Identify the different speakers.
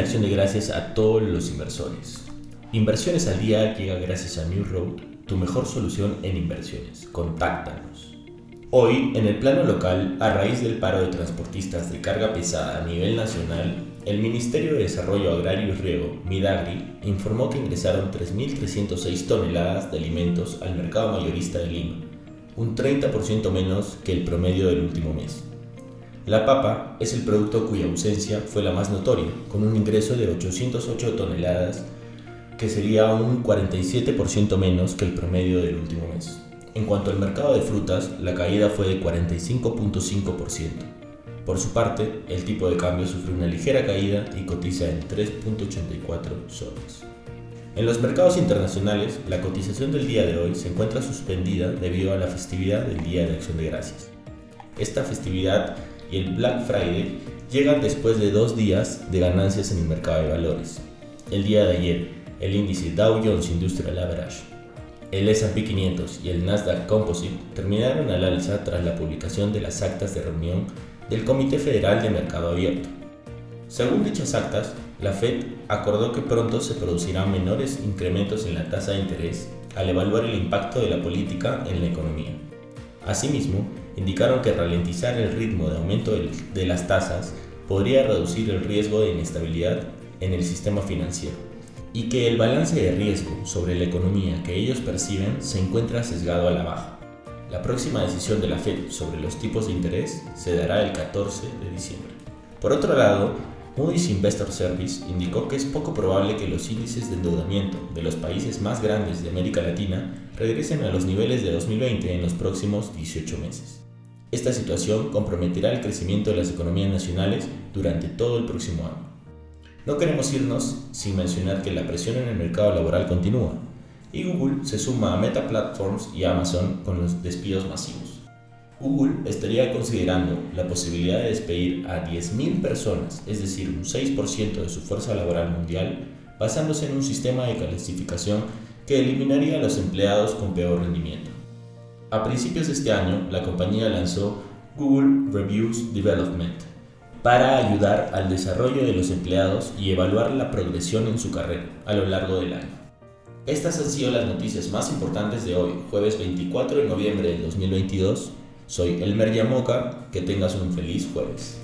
Speaker 1: de acción de gracias a todos los inversores. Inversiones al día llega gracias a New Road, tu mejor solución en inversiones. Contáctanos. Hoy, en el plano local, a raíz del paro de transportistas de carga pesada a nivel nacional, el Ministerio de Desarrollo Agrario y Riego, Midagri, informó que ingresaron 3.306 toneladas de alimentos al mercado mayorista de Lima, un 30% menos que el promedio del último mes. La papa es el producto cuya ausencia fue la más notoria, con un ingreso de 808 toneladas, que sería un 47% menos que el promedio del último mes. En cuanto al mercado de frutas, la caída fue de 45.5%. Por su parte, el tipo de cambio sufrió una ligera caída y cotiza en 3.84 soles. En los mercados internacionales, la cotización del día de hoy se encuentra suspendida debido a la festividad del Día de Acción de Gracias. Esta festividad y el Black Friday llegan después de dos días de ganancias en el mercado de valores. El día de ayer, el índice Dow Jones Industrial Average, el S&P 500 y el Nasdaq Composite terminaron al alza tras la publicación de las actas de reunión del Comité Federal de Mercado Abierto. Según dichas actas, la Fed acordó que pronto se producirán menores incrementos en la tasa de interés al evaluar el impacto de la política en la economía. Asimismo, indicaron que ralentizar el ritmo de aumento de las tasas podría reducir el riesgo de inestabilidad en el sistema financiero y que el balance de riesgo sobre la economía que ellos perciben se encuentra sesgado a la baja. La próxima decisión de la Fed sobre los tipos de interés se dará el 14 de diciembre. Por otro lado, Moody's Investor Service indicó que es poco probable que los índices de endeudamiento de los países más grandes de América Latina regresen a los niveles de 2020 en los próximos 18 meses. Esta situación comprometerá el crecimiento de las economías nacionales durante todo el próximo año. No queremos irnos sin mencionar que la presión en el mercado laboral continúa, y Google se suma a Meta Platforms y Amazon con los despidos masivos. Google estaría considerando la posibilidad de despedir a 10.000 personas, es decir, un 6% de su fuerza laboral mundial, basándose en un sistema de clasificación que eliminaría a los empleados con peor rendimiento. A principios de este año, la compañía lanzó Google Reviews Development para ayudar al desarrollo de los empleados y evaluar la progresión en su carrera a lo largo del año. Estas han sido las noticias más importantes de hoy, jueves 24 de noviembre del 2022 soy Elmer Yamoca, que tengas un feliz jueves.